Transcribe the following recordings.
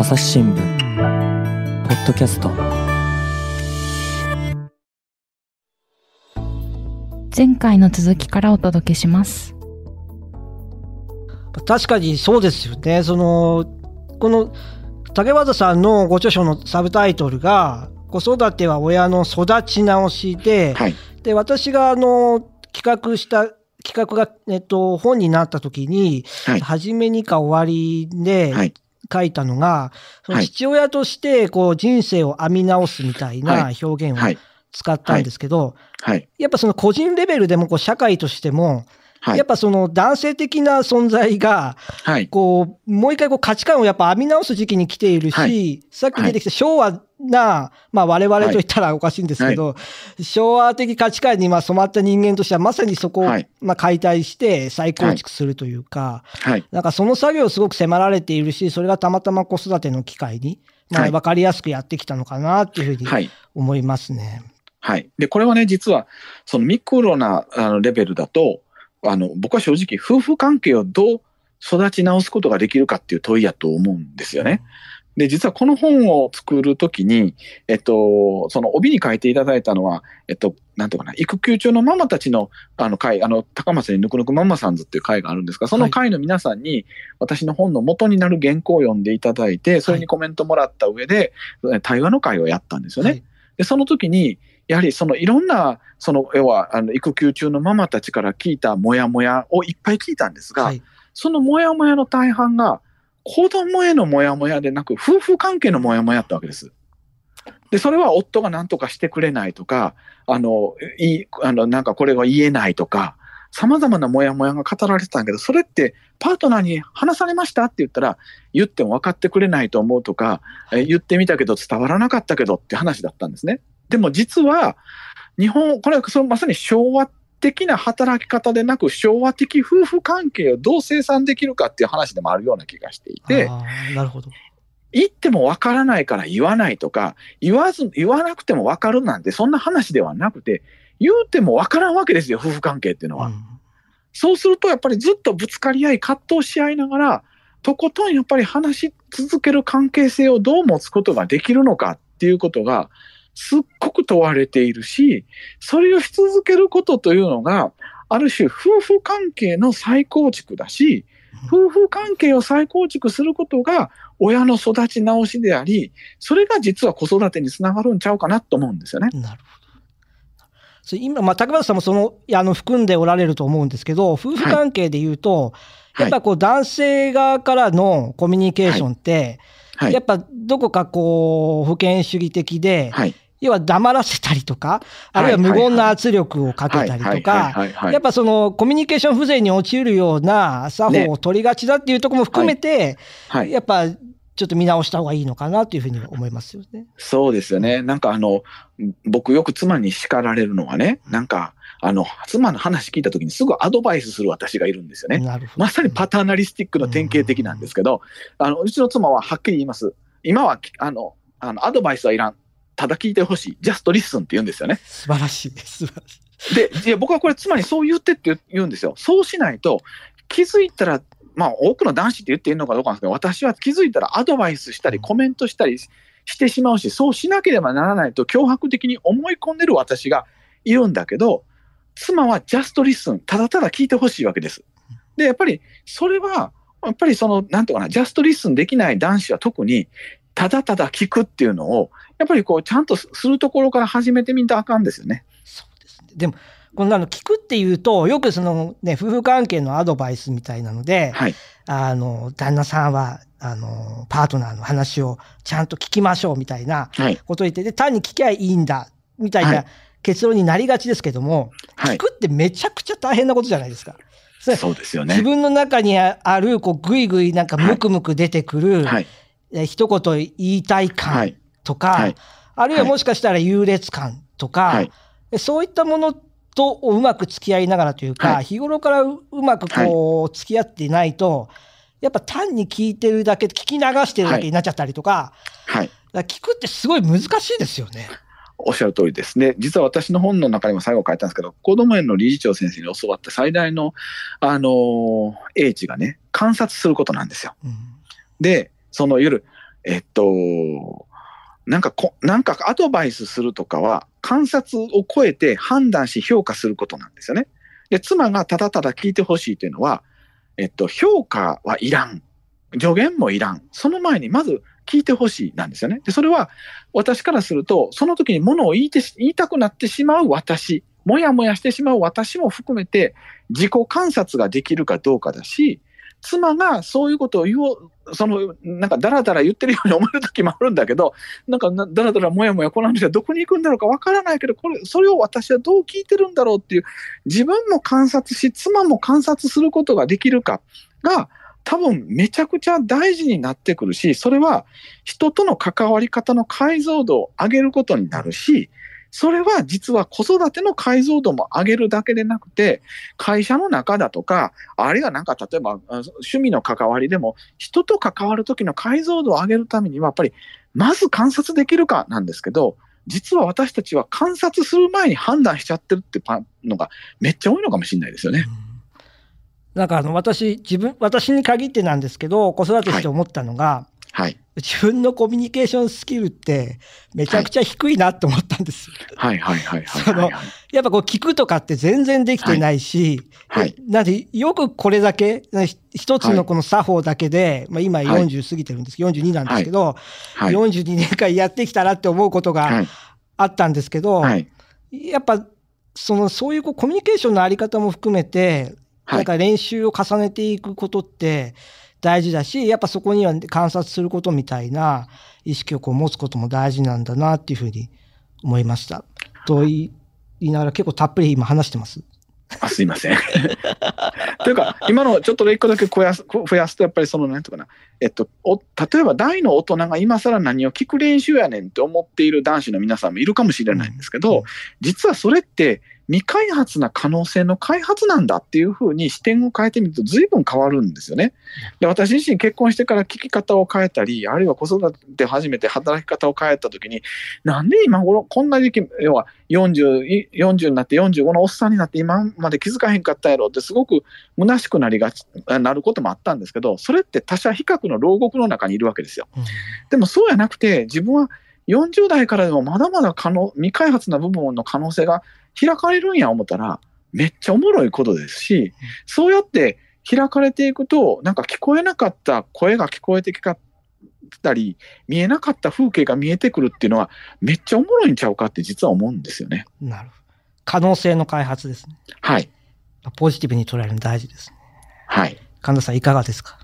朝日新聞ポッドキャスト前回の続きからお届けします。確かにそうですよね。その、この、竹俣さんのご著書のサブタイトルが、子育ては親の育ち直しで、はい。で、私があの、企画した、企画が、えっと、本になった時に、はい。初めにか終わりではい。書いたのが、そのはい父親としてこう人生を編み直すみたいなはい表現をはい。使ったんですけど、はい。やっぱその個人レベルでもこう社会としても、はいやっ。ぱその男性的な存在が、はい。こう、もう一回こう価値観をやっぱ編み直す時期に来ているし、はいさっき出てきた昭和な、まあ我々と言ったらおかしいんですけど、昭和的価値観にまあ染まった人間としてはまさにそこをはいまあ解体して再構築するというか、はい。なんかその作業をすごく迫られているし、それがたまたま子育ての機会に、まあはい分かりやすくやってきたのかなっていうふうにはい。思いますね。はい。で、これはね、実は、そのミクロなあのレベルだと、あの、僕は正直、夫婦関係をどう育ち直すことができるかっていう問いやと思うんですよね。で、実はこの本を作るときに、えっと、その帯に書いていただいたのは、えっと、なんとかな、育休中のママたちの、あの会、あの、高松にぬくぬくママさんズっていう会があるんですが、その会の皆さんに、私の本の元になる原稿を読んでいただいて、それにコメントもらった上で、対話の会をやったんですよね。はいで、その時に、やはりそのいろんな、その、要は、あの、育休中のママたちから聞いたモヤモヤをいっぱい聞いたんですが、はい。そのモヤモヤの大半が、子供へのモヤモヤでなく、夫婦関係のモヤモヤったわけです。で、それは夫が何とかしてくれないとか、あの、いい、あの、なんかこれは言えないとか、様々なモヤモヤが語られてたんだけど、それってパートナーに話されましたって言ったら、言っても分かってくれないと思うとか、え言ってみたけど伝わらなかったけどって話だったんですね。でも実は、日本、これはそのまさに昭和的な働き方でなく、昭和的夫婦関係をどう生産できるかっていう話でもあるような気がしていて、なるほど。言っても分からないから言わないとか、言わず、言わなくても分かるなんて、そんな話ではなくて、言うても分からんわけですよ、夫婦関係っていうのは。うんそうすると、やっぱりずっとぶつかり合い、葛藤し合いながら、とことんやっぱり話し続ける関係性をどう持つことができるのかっていうことが、すっごく問われているし、それをし続けることというのが、ある種夫婦関係の再構築だし、夫婦関係を再構築することが親の育ち直しであり、それが実は子育てにつながるんちゃうかなと思うんですよね。なるほど。それ今、まあ、竹俣さんもその、いやあの、含んでおられると思うんですけど、夫婦関係で言うと、やはい。っぱこう、男性側からのコミュニケーションって、はいやっ。ぱどこかこう、保険主義的で、はい。要は黙らせたりとか、あるいは無言な圧力をかけたりとか、はいはいはいはいやっぱそのコミュニケーション不全に陥るような作法を取りがちだっていうところも含めて、はい。やっぱちょっと見直した方がいいのかなというふうに思いますよね。そうですよね。なんかあの、僕よく妻に叱られるのはね、なんか、あの、妻の話聞いた時にすぐアドバイスする私がいるんですよね。なるほど。まさにパターナリスティックの典型的なんですけど、あの、うちの妻ははっきり言います。今は、あの、あの、アドバイスはいらん。ただ聞いてほしい。ジャストリッスンって言うんですよね。素晴らしいです。素晴らしい。で、いや僕はこれ妻にそう言ってって言うんですよ。そうしないと、気づいたら、まあ多くの男子って言っていいのかどうかなんですけど、私は気づいたらアドバイスしたりコメントしたりしてしまうし、そうしなければならないと強迫的に思い込んでる私がいるんだけど、妻は just listen、ただただ聞いてほしいわけです。で、やっぱりそれは、やっぱりその、なんとかな、 just listen できない男子は特に、ただただ聞くっていうのを、やっぱりこう、ちゃんとするところから始めてみたらあかんですよね。そうですね。でも、こんなの聞くっていうと、よくそのね、夫婦関係のアドバイスみたいなので、はい。あの、旦那さんは、あの、パートナーの話をちゃんと聞きましょうみたいなはい。ことを言って、で、単に聞きゃいいんだ、みたいはない結論になりがちですけども、はい聞。くってめちゃくちゃ大変なことじゃないですか。そうですよね。自分の中にある、こう、ぐいぐいなんかムクムク出てくる、はい。え一言言いたいは感い。とか、はいあるいはもしかしたら優劣感とか、そういったものとうまく付き合いながらというか、はい日頃からううまくこう、付き合っていないと、やっぱ単に聞いてるだけ、聞き流してるだけになっちゃったりとか、はい。だ聞くってすごい難しいですよね。おっしゃる通りですね。実は私の本の中にも最後書いたんですけど、子供園の理事長先生に教わった最大の、あのー英知がね、観察することなんですよ。うんで、その夜、えっと、なんかこ、なんかアドバイスするとかは、観察を超えて判断し評価することなんですよね。で、妻がただただ聞いてほしいというのは、えっと、評価はいらん。助言もいらん。その前にまず聞いてほしいなんですよね。で、それは私からすると、その時に物を言いて言いたくなってしまう私、もやもやしてしまう私も含めて自己観察ができるかどうかだし、妻がそういうことを言おう、その、なんかだらだら言ってるように思える時もあるんだけど、なんかだらだらもやもやこの話はどこに行くんだろうかわからないけど、これ、それを私はどう聞いてるんだろうっていう、自分も観察し、妻も観察することができるかが、多分めちゃくちゃ大事になってくるし、それは人との関わり方の解像度を上げることになるし、それは実は子育ての解像度も上げるだけでなくて、会社の中だとか、あるいはなんか例えば趣味の関わりでも、人と関わる時の解像度を上げるためには、やっぱりまず観察できるかなんですけど、実は私たちは観察する前に判断しちゃってるってのがめっちゃ多いのかもしれないですよね。なんかあの私、自分、私に限ってなんですけど、子育てして思ったのが、はい。自分のコミュニケーションスキルってめちゃくちゃ低いなと思ったんです。はい。はい。はい。はい、その、やっぱこう聞くとかって全然できてないし、はい。なんでよくこれだけ、一つのこの作法だけで、まあ今40過ぎてるんです、42なんですけど、はい、42年間やってきたらって思うことがあったんですけど、はい、やっぱそのそういうこうコミュニケーションのあり方も含めて、なんか練習を重ねていくことって大事だし、やっぱそこには観察することみたいな意識をこう持つことも大事なんだなっていうふうに思いました。と言いながら結構たっぷり今話してます。あすいません。というか、今のちょっと一個だけ増やす増やすと、やっぱりその、なんていうかな、えっと、お例えば大の大人が今更何を聞く練習やねんって思っている男子の皆さんもいるかもしれないんですけど、実はそれって未開発な可能性の開発なんだっていうふうに視点を変えてみると随分変わるんですよね。で私自身結婚してから聞き方を変えたり、あるいは子育て始めて働き方を変えたときに、なんで今頃こんな時期、要は40、40になって45のおっさんになって今まで気づかへんかったやろってすごく虚しくなりがち、なることもあったんですけど、それって他者比較の牢獄の中にいるわけですよ。でもそうやなくて、自分は40代からでもまだまだ可能未開発な部分の可能性が開かれるんや思ったら、めっちゃおもろいことですし、そうやって開かれていくと、なんか聞こえなかった声が聞こえてきたり、見えなかった風景が見えてくるっていうのは、めっちゃおもろいんちゃうかって実は思うんですよね。なるほど。可能性の開発ですね。はい。ポジティブに捉えるの大事ですね。はい。神田さん、いかがですか？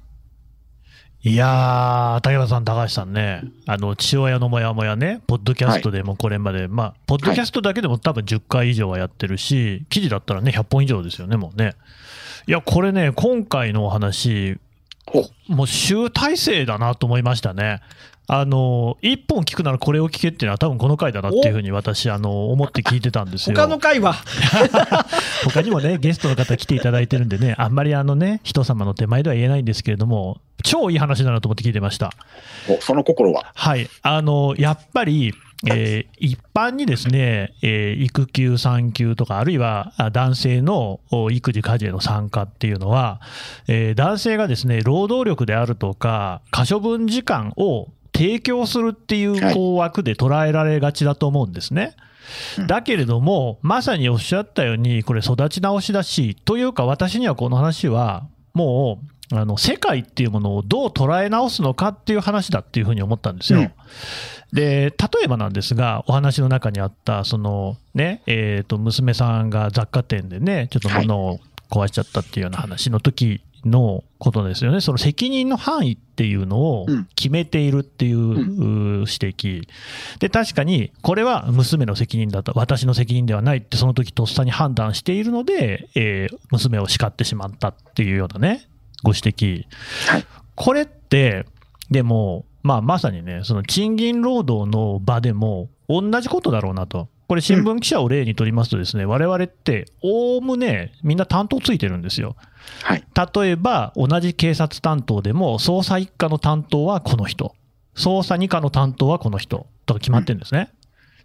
いやー、竹原さん、高橋さんね、あの父親のもやもやね、ポッドキャストでもこれまで、はい、まあ、ポッドキャストだけでも多分10回以上はやってるし、記事だったらね、100本以上ですよね、もうね。いや、これね、今回のお話、もう集大成だなと思いましたね。あの一本聞くならこれを聞けっていうのは多分この回だなっていうふうに私あの思って聞いてたんですよ。他の回は 他にもねゲストの方来ていただいてるんでねあんまりあのね人様の手前では言えないんですけれども超いい話だなと思って聞いてました。その心は？はいあのやっぱりえー、一般にですね、えー、育休、産休とか、あるいは男性の育児、家事への参加っていうのは、えー、男性がですね、労働力であるとか、可処分時間を提供するっていう枠で捉えられがちだと思うんですね。だけれども、まさにおっしゃったように、これ、育ち直しだし、というか、私にはこの話は、もう、あの世界っていうものをどう捉え直すのかっていう話だっていうふうに思ったんですよ。うん、で例えばなんですが、お話の中にあった、そのね、えー、と娘さんが雑貨店でね、ちょっと物を壊しちゃったっていうような話の時のことですよね、その責任の範囲っていうのを決めているっていう指摘、で確かにこれは娘の責任だと、私の責任ではないって、その時とっさに判断しているので、えー、娘を叱ってしまったっていうようなね、ご指摘、これって、でも、まあ、まさにね、その賃金労働の場でも同じことだろうなと。これ新聞記者を例にとりますとですね、われわれって、おおむねみんな担当ついてるんですよ。はい、例えば、同じ警察担当でも、捜査1課の担当はこの人、捜査2課の担当はこの人とか決まってるんですね。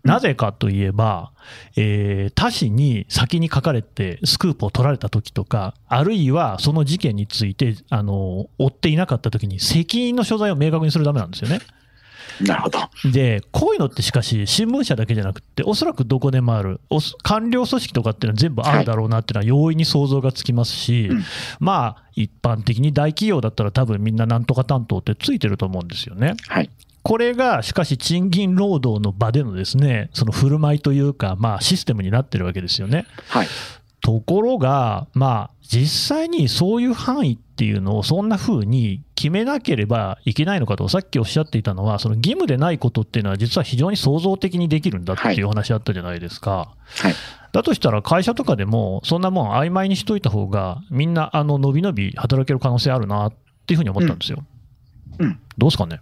なぜかといえば、えー、他市に先に書かれてスクープを取られた時とか、あるいはその事件について、あの、追っていなかった時に責任の所在を明確にするためなんですよね。なるほど。で、こういうのってしかし、新聞社だけじゃなくて、おそらくどこでもある、官僚組織とかっていうのは全部あるだろうなっていうのは容易に想像がつきますし、はいまあ、一般的に大企業だったら多分みんななんとか担当ってついてると思うんですよね。はい。これがしかし賃金労働の場でのですね、その振る舞いというか、まあシステムになってるわけですよね。はい。ところが、まあ、実際にそういう範囲っていうのをそんな風に決めなければいけないのかと、さっきおっしゃっていたのは、その義務でないことっていうのは、実は非常に創造的にできるんだっていう話あったじゃないですか。はい、だとしたら、会社とかでも、そんなもん曖昧にしといた方が、みんな、あの、伸び伸び働ける可能性あるなっていうふうに思ったんですよ。うん、うん、どうですかね？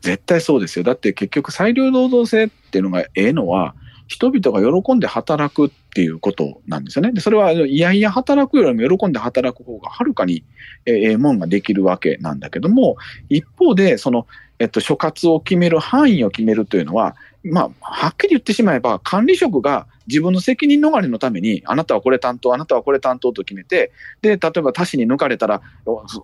絶対そうですよ。だって結局、裁量労働制っていうのがええのは、人々が喜んで働くっていうことなんですよね。でそれはいやいや働くよりも喜んで働く方がはるかにええもんができるわけなんだけども、一方で、その、えっと、所轄を決める範囲を決めるというのは、まあ、はっきり言ってしまえば、管理職が自分の責任逃れのために、あなたはこれ担当、あなたはこれ担当と決めて、で、例えば他市に抜かれたら、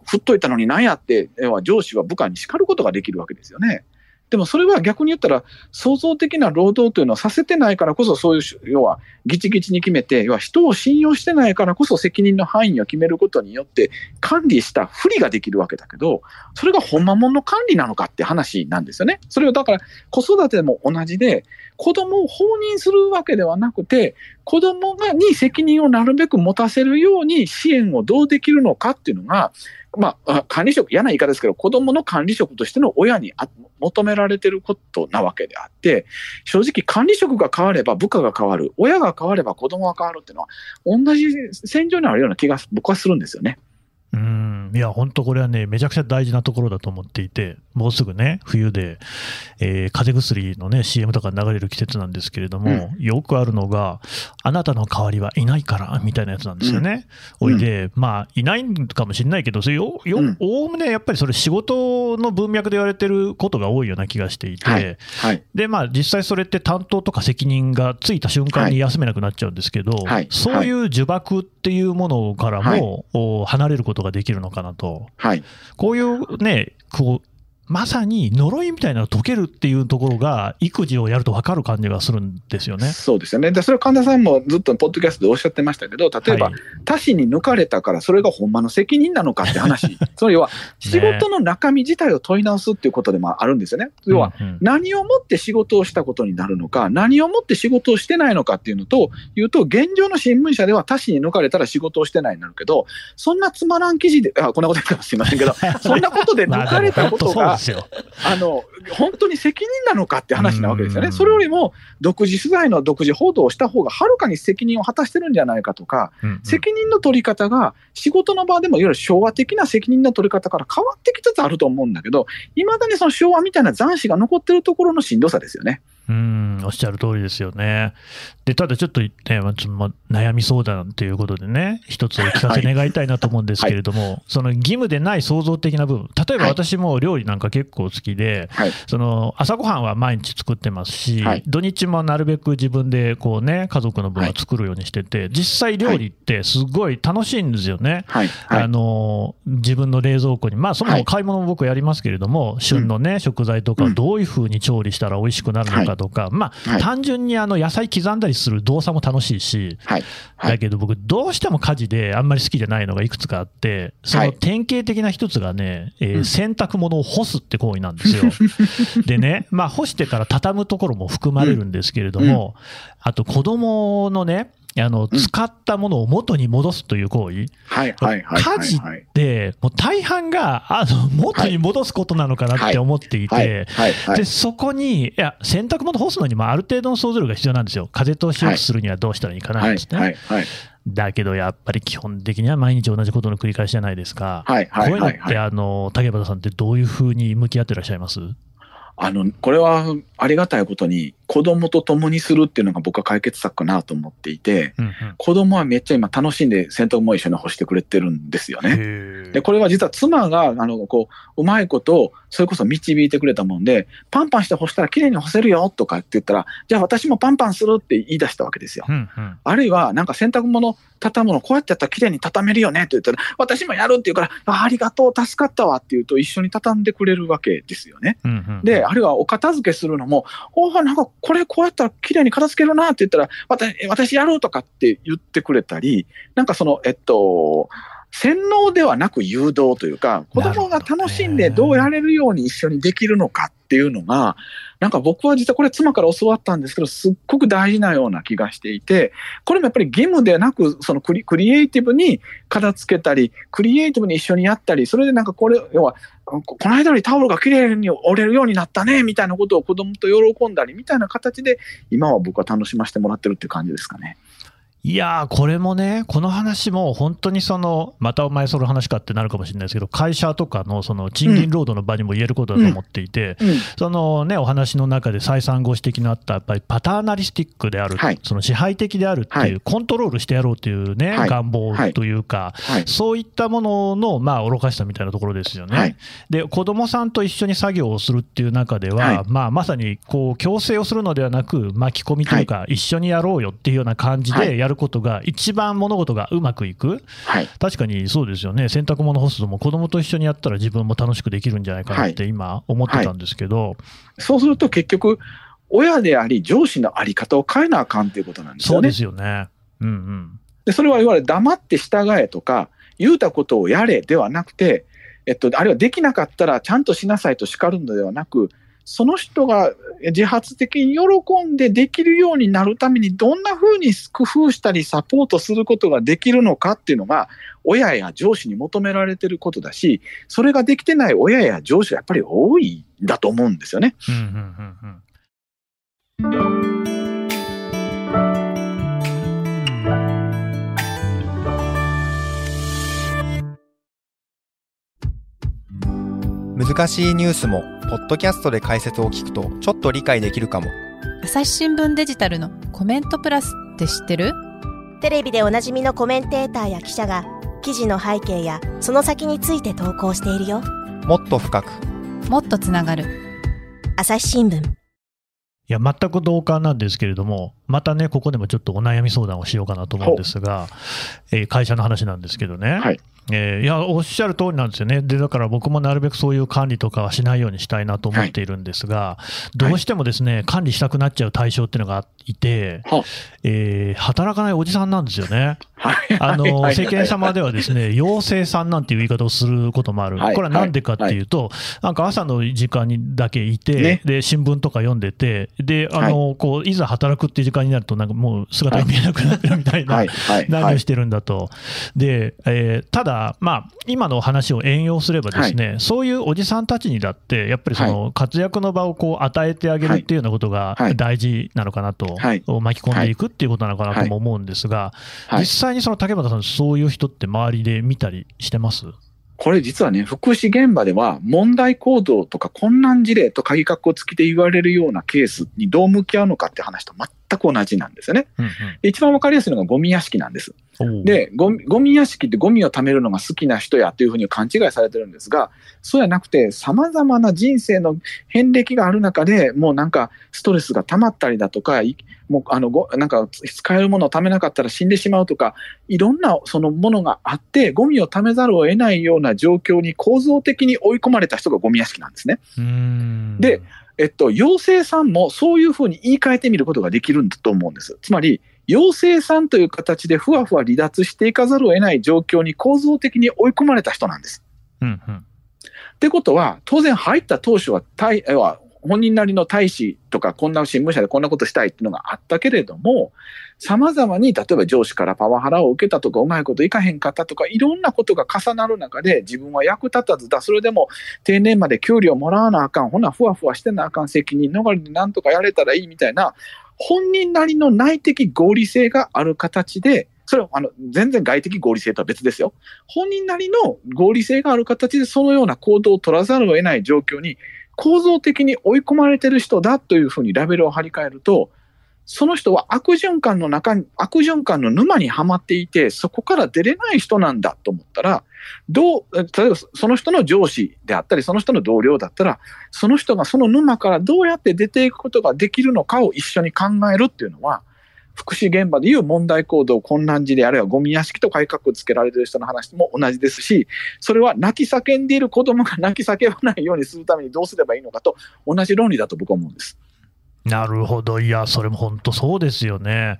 振っといたのに何やって、要は上司は部下に叱ることができるわけですよね。でもそれは逆に言ったら、創造的な労働というのはさせてないからこそ、そういう、要は、ぎちぎちに決めて、要は人を信用してないからこそ責任の範囲を決めることによって、管理した不利ができるわけだけど、それが本間もんの管理なのかって話なんですよね。それをだから、子育ても同じで、子供を放任するわけではなくて、子供がに責任をなるべく持たせるように支援をどうできるのかっていうのが、まあ、管理職、嫌な言い方ですけど、子供の管理職としての親に求められてることなわけであって、正直管理職が変われば部下が変わる、親が変われば子供が変わるっていうのは、同じ戦場にあるような気が僕はするんですよね。うんいや、本当これはね、めちゃくちゃ大事なところだと思っていて、もうすぐね、冬で、えー、風邪薬のね、CM とか流れる季節なんですけれども、うん、よくあるのが、あなたの代わりはいないから、みたいなやつなんですよね。うん、おいで、まあ、いないかもしれないけど、それよ、よ、おおむねやっぱりそれ仕事の文脈で言われてることが多いような気がしていて、はい。はい、で、まあ、実際それって担当とか責任がついた瞬間に休めなくなっちゃうんですけど、はい、そういう呪縛っていうものからも、離れることことができるのかなと。はい。こういうね、こう、まさに呪いみたいなのが解けるっていうところが、育児をやると分かる感じがするんですよね。そうですよね。で、それは神田さんもずっとポッドキャストでおっしゃってましたけど、例えば、はい、他市に抜かれたから、それがほんまの責任なのかって話、その要は、仕事の中身自体を問い直すっていうことでもあるんですよね。要は、何をもって仕事をしたことになるのか、何をもって仕事をしてないのかっていうのと、いうと、現状の新聞社では他市に抜かれたら仕事をしてないになるけど、そんなつまらん記事で、あ、こんなこと言ったかもしれませんけど、そんなことで抜かれたことが、あの、本当に責任なのかって話なわけですよね。それよりも、独自取材の独自報道をした方がはるかに責任を果たしてるんじゃないかとか、うんうん、責任の取り方が仕事の場でもいわゆる昭和的な責任の取り方から変わってきつつあると思うんだけど、いまだにその昭和みたいな残滓が残ってるところのしんどさですよね。うん、おっしゃる通りですよね。で、ただちょっと、ね、まあ、悩み相談ということでね、一つお聞かせ願いたいなと思うんですけれども、はい、その義務でない創造的な部分、例えば私も料理なんか結構好きで、はい、その朝ごはんは毎日作ってますし、はい、土日もなるべく自分でこうね、家族の分は作るようにしてて、実際料理ってすごい楽しいんですよね。あの、自分の冷蔵庫に、まあそもそも買い物も僕やりますけれども、旬のね、食材とかをどういうふうに調理したら美味しくなるのかとか、まあ、はい、単純にあの野菜刻んだりする動作も楽しいし、だけど僕、どうしても家事であんまり好きじゃないのがいくつかあって、その典型的な一つがね、えー、洗濯物を干すって行為なんですよ。でね、まあ、干してから畳むところも含まれるんですけれども、うん、あと子供のね、あの、使ったものを元に戻すという行為。はいはいはい。家事って、もう大半が、あの、元に戻すことなのかなって思っていて、で、そこに、いや、洗濯物干すのにもある程度の想像力が必要なんですよ。風通しよくするにはどうしたらいいかなってね。だけどやっぱり基本的には毎日同じことの繰り返しじゃないですか。はいはいはい、はい、こういうのって、あの、竹端さんってどういうふうに向き合ってらっしゃいます？あの、これはありがたいことに、子供と共にするっていうのが僕は解決策かなと思っていて、うんうん子供はめっちゃ今楽しんで洗濯物を一緒に干してくれてるんですよね。で、これは実は妻が、あの、こう、うまいことを、それこそ導いてくれたもんで、パンパンして干したら綺麗に干せるよとかって言ったら、じゃあ私もパンパンするって言い出したわけですよ。うんうんあるいは、なんか洗濯物畳むの、こうやってやったら綺麗に畳めるよねって言ったら、私もやるって言うから、あありがとう、助かったわって言うと、一緒に畳んでくれるわけですよね。うんうんで、あるいはお片付けするのも、おお、なんかこれこうやったら綺麗に片付けるなって言ったら、私私やろうとかって言ってくれたり、なんかその、えっと、洗脳ではなく誘導というか、子供が楽しんでどうやれるように一緒にできるのかっていうのが、なんか僕は実はこれ妻から教わったんですけど、すっごく大事なような気がしていて、これもやっぱり義務でなく、そのクリクリエイティブに片付けたり、クリエイティブに一緒にやったり、それでなんかこれ、要は、ここの間よりタオルが綺麗に折れるようになったね、みたいなことを子供と喜んだり、みたいな形で、今は僕は楽しませてもらってるっていう感じですかね。いやー、これもね、この話も本当にその、またお前その話かってなるかもしれないですけど、会社とかのその賃金労働の場にも言えることだと思っていて、うん。そのね、お話の中で再三ご指摘のあった、やっぱりパターナリスティックである、はい。その支配的であるっていう、はい。コントロールしてやろうっていうね、はい。願望というか、はい。そういったものの、まあ、愚かしさみたいなところですよね。はい。で、子供さんと一緒に作業をするっていう中では、はい。まあ、まさにこう強制をするのではなく、巻き込みというか、一緒にやろうよっていうような感じはい。でやることが、一番物事がうまくいく、はい。確かにそうですよね、洗濯物干すのも子供と一緒にやったら自分も楽しくできるんじゃないかなって今、思ってたんですけど、そうすると結局、親であり上司のあり方を変えなあかんということなんですよね。そうですよね。うんうんで、それはいわゆる黙って従えとか、言うたことをやれではなくて、えっと、あるいはできなかったらちゃんとしなさいと叱るのではなく、その人が自発的に喜んでできるようになるためにどんな風に工夫したりサポートすることができるのかっていうのが親や上司に求められてることだし、それができてない親や上司はやっぱり多いんだと思うんですよね。うんうんうんうん難しいニュースもポッドキャストで解説を聞くとちょっと理解できるかも。朝日新聞デジタルのコメントプラスって知ってる？テレビでおなじみのコメンテーターや記者が記事の背景やその先について投稿しているよ。もっと深く。もっとつながる。朝日新聞。いや、全く同感なんですけれども、またね、ここでもちょっとお悩み相談をしようかなと思うんですが、えー会社の話なんですけどね、はい。えーいや、おっしゃる通りなんですよね。で、だから僕もなるべくそういう管理とかはしないようにしたいなと思っているんですが、どうしてもですね、管理したくなっちゃう対象っていうのがいて、はえー働かないおじさんなんですよね。はい。あの、はい。世間様ではですね、妖精さんなんていう言い方をすることもある。はい。これはなんでかってい。うと、なんか朝の時間にだけいて、ね。で、新聞とか読んでて、で、あの、こう、いざ働くっていう時間になると、なんかもう姿が見えなくなってるみたいな、はい。はい。何をしてるんだと。で、えーただ、まあ、今のお話を援用すればですね、そういうおじさんたちにだって、やっぱりその活躍の場をこう与えてあげるっていうようなことがはい。大事なのかなと、はい。巻き込んでいくっていうことなのかなとも思うんですが、はい。実際にその竹俣さん、そういう人って周りで見たりしてます？これ実はね、福祉現場では問題行動とか困難事例と鍵括弧付きで言われるようなケースにどう向き合うのかって話と全く同じなんですよね。うんで一番わかりやすいのがゴミ屋敷なんです。で、ゴミ屋敷ってゴミを貯めるのが好きな人やというふうに勘違いされてるんですが、そうやなくて様々な人生の遍歴がある中でもうなんかストレスが溜まったりだとか、いもうあのごなんか使えるものを貯めなかったら死んでしまうとか、いろんなそのものがあって、ゴミを貯めざるを得ないような状況に構造的に追い込まれた人がゴミ屋敷なんですね。で、えっと、妖精さんもそういうふうに言い換えてみることができるんだと思うんです。つまり、妖精さんという形でふわふわ離脱していかざるを得ない状況に構造的に追い込まれた人なんです。うんうんってことは、当然入った当初は、は本人なりの大使とか、こんな新聞社でこんなことしたいっていうのがあったけれども、様々に、例えば上司からパワハラを受けたとか、うまいこといかへんかったとか、いろんなことが重なる中で、自分は役立たずだ、それでも定年まで給料もらわなあかん、ほな、ふわふわしてなあかん、責任逃れでなんとかやれたらいいみたいな、本人なりの内的合理性がある形で、それはあの全然外的合理性とは別ですよ。本人なりの合理性がある形でそのような行動を取らざるを得ない状況に構造的に追い込まれてる人だというふうにラベルを貼り替えると、その人は悪循環の中に、悪循環の沼にはまっていて、そこから出れない人なんだと思ったら、どう、例えばその人の上司であったり、その人の同僚だったら、その人がその沼からどうやって出ていくことができるのかを一緒に考えるっていうのは、福祉現場でいう問題行動、混乱事例、あるいはゴミ屋敷と改革をつけられてる人の話も同じですし、それは泣き叫んでいる子供が泣き叫ばないようにするためにどうすればいいのかと同じ論理だと僕は思うんです。なるほど、いや、それも本当そうですよね。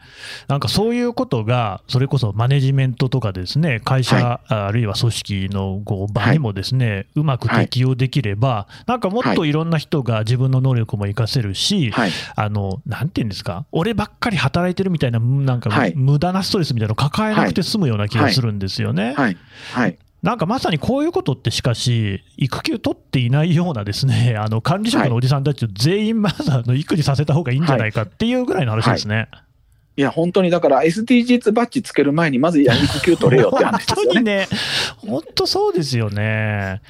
なんかそういうことが、それこそマネジメントとかですね、会社、はい、あるいは組織の場にもですね、はい、うまく適用できれば、はい、なんかもっとい。ろんな人が自分の能力も活かせるし、あの、なんていうんですか、俺ばっかり働いてるみたいな、なんか、無駄なストレスみたいなのを抱えなくて済むような気がするんですよね。はいなんかまさにこういうことってしかし、育休取っていないようなですね、あの管理職のおじさんたちを全員まずあの育児させた方がいいんじゃないかっていうぐらいの話ですね。はいはいいや、本当にだから SDGs バッジつける前に、まず育休取れよって話ですよね。本当にね、本当そうですよね。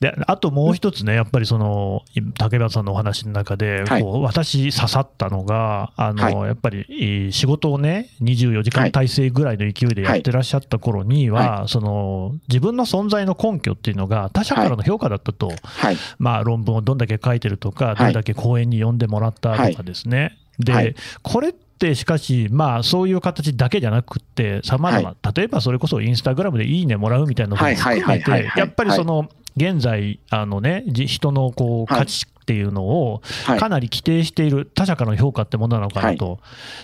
であともう一つね、やっぱりその竹林さんのお話の中で、はい、こう私、刺さったのが、あの、はい、やっぱり仕事をね、24時間体制ぐらいの勢いでやってらっしゃった頃には、はい、その自分の存在の根拠っていうのが、他者からの評価だったと、まあ、論文をどんだけ書いてるとか、どれだけ講演に呼んでもらったとかですね。でこれってしかし、まあ、そういう形だけじゃなくて、さまざま、例えばそれこそインスタグラムでいいねもらうみたいなのも含めて、やっぱりその、現在、あのね、人のこう価値っていうのをかなり規定している他者からの評価ってものなのかなと、はい、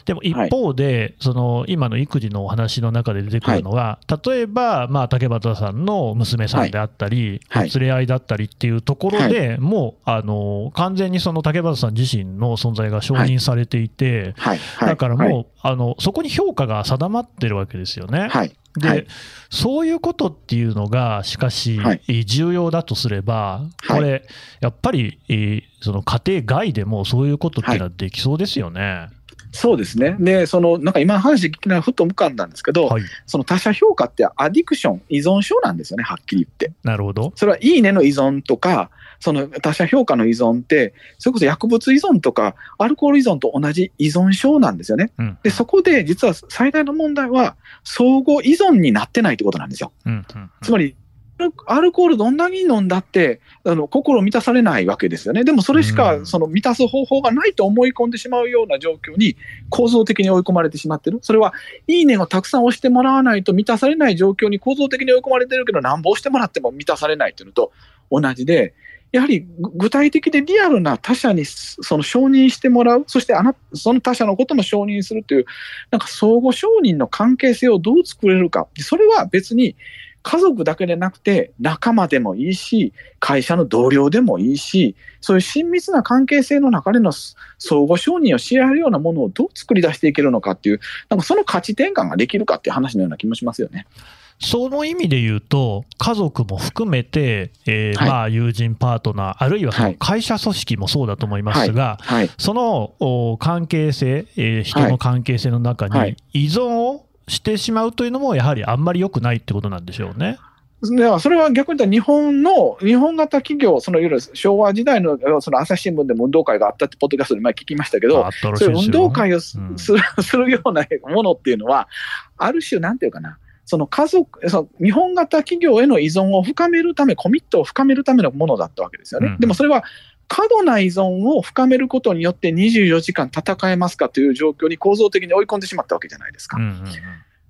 でも一方で、その今の育児のお話の中で出てくるのは、例えば、まあ、竹俣さんの娘さんであったり、連れ合いだったりっていうところでもうあの完全にその竹俣さん自身の存在が承認されていて、だからもう、あのそこに評価が定まってるわけですよね。で、はい、そういうことっていうのが、しかし、はい、重要だとすれば、これ、はい、やっぱり、えー、その家庭外でもそういうことっていうのはできそうですよね。そうですね。で、その、なんか今話聞きながらふと浮かんだんですけど、はい、その他者評価ってアディクション、依存症なんですよね、はっきり言って。なるほど。それは、いいねの依存とか、その他者評価の依存って、それこそ薬物依存とか、アルコール依存と同じ依存症なんですよね。うん、で、そこで実は最大の問題は、相互依存になってないってことなんですよ。うんうんうん、つまり、アルコールどんなに飲んだって、あの、心満たされないわけですよね。でもそれしか、その満たす方法がないと思い込んでしまうような状況に構造的に追い込まれてしまってる。それは、いいねをたくさん押してもらわないと満たされない状況に構造的に追い込まれてるけど、なんぼ押してもらっても満たされないっていうのと同じで、やはり具体的でリアルな他者にその承認してもらう、そしてあなその他者のことも承認するという、なんか相互承認の関係性をどう作れるか。それは別に家族だけでなくて仲間でもいいし、会社の同僚でもいいし、そういう親密な関係性の中での相互承認をし合えるようなものをどう作り出していけるのかっていう、なんかその価値転換ができるかっていう話のような気もしますよね。その意味で言うと、家族も含めて、えー、はい、まあ友人、パートナー、あるいはその会社組織もそうだと思いますが、はい。はい、その関係性、えー、人の関係性の中に依存をしてしまうというのも、やはりあんまり良くないってことなんでしょうね。でそれは逆に言ったら日本の、日本型企業、そのいわゆる昭和時代のその朝日新聞でも運動会があったって、ポッドキャストで前聞きましたけど、そういう運動会をす,、る するようなものっていうのは、ある種、なんていうかな、その家族、その日本型企業への依存を深めるため、コミットを深めるためのものだったわけですよね。うん、でもそれは過度な依存を深めることによって24時間戦えますかという状況に構造的に追い込んでしまったわけじゃないですか。うんうんうん、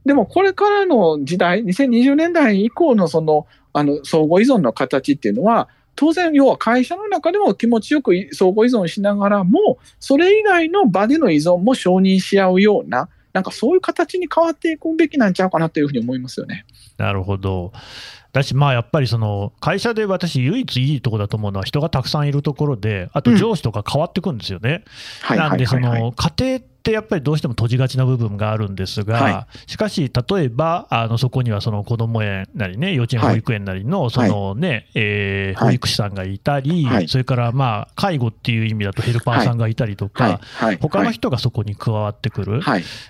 でもこれからの時代、2020年代以降のそのあの相互依存の形っていうのは、当然、要は会社の中でも気持ちよく相互依存しながらも、それ以外の場での依存も承認し合うような、なんかそういう形に変わっていくべきなんちゃうかなというふうに思いますよね。なるほど。だし、まあやっぱりその会社で私、唯一いいところだと思うのは、人がたくさんいるところで、あと上司とか変わってくんですよね。うん、なんで、その家庭ってやっぱりどうしても閉じがちな部分があるんですが、はい、しかし、例えばあのそこにはその子ども園なりね、幼稚園、保育園なりのそのね、はい、えー、保育士さんがいたり、はい、それからまあ介護っていう意味だとヘルパーさんがいたりとか、他の人がそこに加わってくる、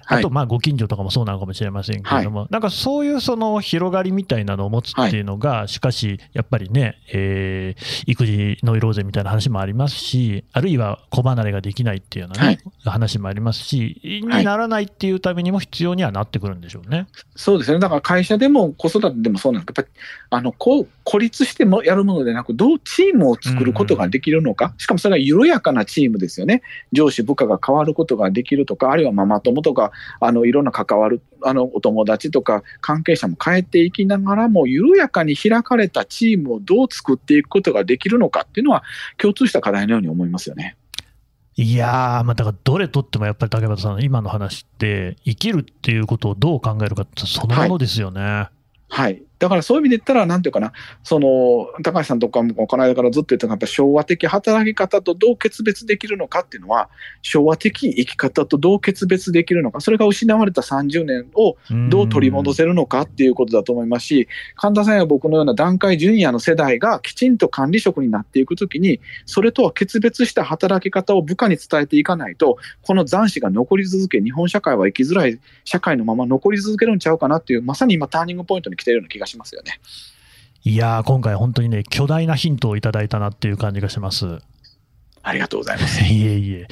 あとまあご近所とかもそうなのかもしれませんけれども、なんかそういうその広がりみたいなのを持つっていうのが、しかし、やっぱりね、えー、育児ノイローゼみたいな話もありますし、あるいは子離れができないっていうようなね、話もありますし、にならないっていうためにも必要にはなってくるんでしょうね。そうですね。だから会社でも子育てでもそうなんですけど、やっぱり、あの、こう、孤立してもやるものでなく、どうチームを作ることができるのか、しかもそれは緩やかなチームですよね。上司、部下が変わることができるとか、あるいはママ友とか、あの、いろんな関わる、あの、お友達とか、関係者も変えていきながらも、緩やかに開かれたチームをどう作っていくことができるのかっていうのは、共通した課題のように思いますよね。いやー、まあ、だからどれとってもやっぱり竹俣さん、今の話って、生きるっていうことをどう考えるかって、そのものですよね。はいはいだからそういう意味で言ったら、なんていうかな、その、高橋さんとかもこの間からずっと言ってたやっぱ昭和的働き方とどう決別できるのかっていうのは、昭和的生き方とどう決別できるのか、それが失われた30年をどう取り戻せるのかっていうことだと思いますし、神田さんや僕のような段階ジュニアの世代がきちんと管理職になっていくときに、それとは決別した働き方を部下に伝えていかないと、この残滓が残り続け、日本社会は生きづらい社会のまま残り続けるんちゃうかなっていう、まさに今ターニングポイントに来ているような気がします。よね。いやー、今回本当にね、巨大なヒントをいただいたなっていう感じがします。ありがとうございます。いえいえ。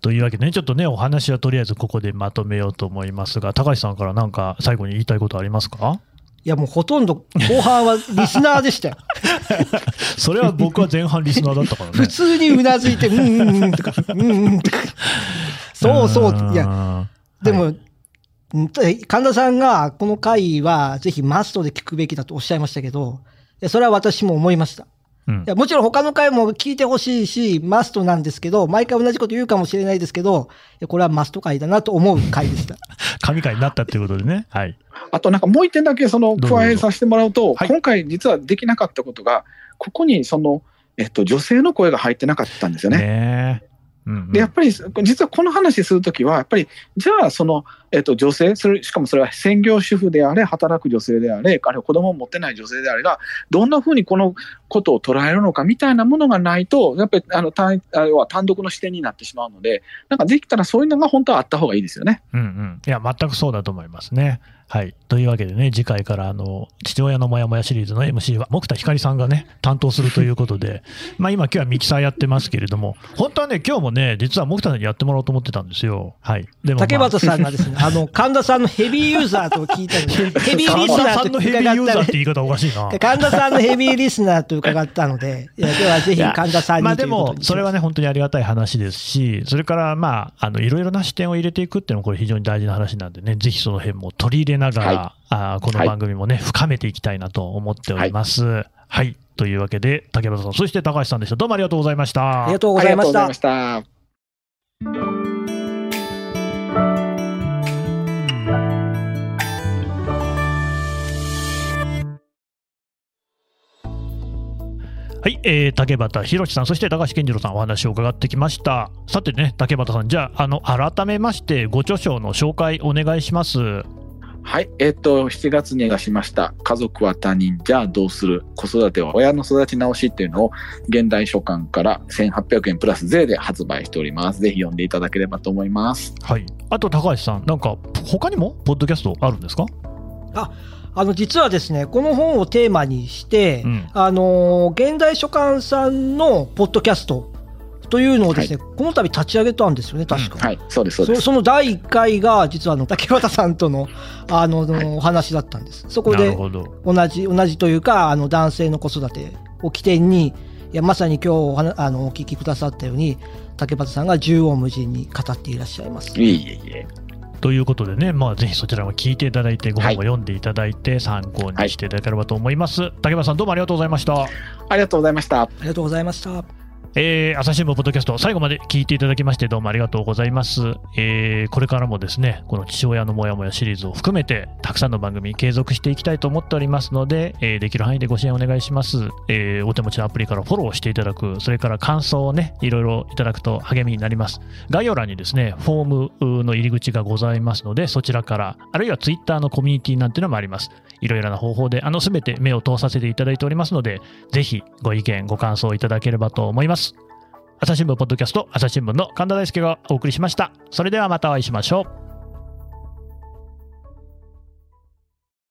というわけでね、ちょっとね、お話はとりあえずここでまとめようと思いますが、高橋さんからなんか最後に言いたいことありますか？いやもうほとんど後半はリスナーでしたよ。それは僕は前半リスナーだったからね。普通にうなずいて、うんうんうんとか、うんうんとか。そうそう。いや、でも、はい神田さんがこの回はぜひマストで聞くべきだとおっしゃいましたけど、それは私も思いました。うん、いやもちろん他の回も聞いてほしいし、マストなんですけど、毎回同じこと言うかもしれないですけど、これはマスト回だなと思う回でした。神回になったということでね。はい。あとなんかもう一点だけその加えさせてもらうと、今回実はできなかったことが、ここにその、えっと、女性の声が入ってなかったんですよね。ねで、やっぱり、実はこの話するときは、やっぱり、じゃあ、その、えっと、女性、それ、しかもそれは専業主婦であれ、働く女性であれ、あるいは子供を持ってない女性であれが、どんなふうにこのことを捉えるのかみたいなものがないと、やっぱり、あの、単は単独の視点になってしまうので、なんかできたらそういうのが本当はあった方がいいですよね。うんうん。いや、全くそうだと思いますね。はい。というわけでね、次回からあの、父親のモヤモヤシリーズの MC は、木田ひかりさんがね、担当するということで、まあ今今日はミキサーやってますけれども、本当はね、今日もね、実は木田さんにやってもらおうと思ってたんですよ。はい。でも、まあ、竹俣さんがですね、あの、神田さんのヘビーユーザーと聞いたので、ヘビーリスナーと伺ったって言い方おかしいな。神田さんのヘビーリスナーと伺ったので、いや、ではぜひ神田さんにまあでも、それはね、本当にありがたい話ですし、それからまあ、あの、いろいろな視点を入れていくっていうのもこれ非常に大事な話なんでね、ぜひその辺も取り入れながら、はいあこの番組もね、はい、深めていきたいなと思っております。はい、はい、というわけで、竹俣さん、そして高橋さんでした。どうもありがとうございました。ありがとうございました。えー、竹俣宏さん、そして高橋健次郎さん、お話を伺ってきました。さてね、竹俣さん、じゃあ、あの改めまして、ご著書の紹介、お願いします。はい、えっ、ー、と、7月に出しました、家族は他人じゃあどうする子育ては親の育ち直しっていうのを、現代書館から1800円プラス税で発売しております。ぜひ読んでいただければと思います。はい。あと、高橋さん、なんか、他にも、ポッドキャストあるんですか？あ、あの、実はですね、この本をテーマにして、うん、あの、現代書館さんのポッドキャストというのをですね、はい、この度立ち上げたんですよね、確か。はい、そうです、そうです。その第1回が、実はあの竹俣さんとのあの、はい、お話だったんです。そこで同じ、同じというか、あの男性の子育てを起点に、いやまさに今日あのお聞きくださったように、竹俣さんが縦横無尽に語っていらっしゃいます。いえいえ。ということでね、まあ、ぜひそちらも聞いていただいて、ご本も読んでいただいて、参考にしていただければと思います。はい、竹俣さん、どうもありがとうございました。ありがとうございました。ありがとうございました。えー、朝日新聞ポッドキャスト、最後まで聞いていただきまして、どうもありがとうございます。えー、これからもですね、この父親のモヤモヤシリーズを含めて、たくさんの番組継続していきたいと思っておりますので、えー、できる範囲でご支援お願いします。えー、お手持ちのアプリからフォローしていただく、それから感想をね、いろいろいただくと励みになります。概要欄にですね、フォームの入り口がございますので、そちらから、あるいはツイッターのコミュニティなんていうのもあります。いろいろな方法で、あの、すべて目を通させていただいておりますので、ぜひご意見、ご感想いただければと思います。朝日新聞ポッドキャスト、朝日新聞の神田大輔がお送りしました。それではまたお会いしましょう。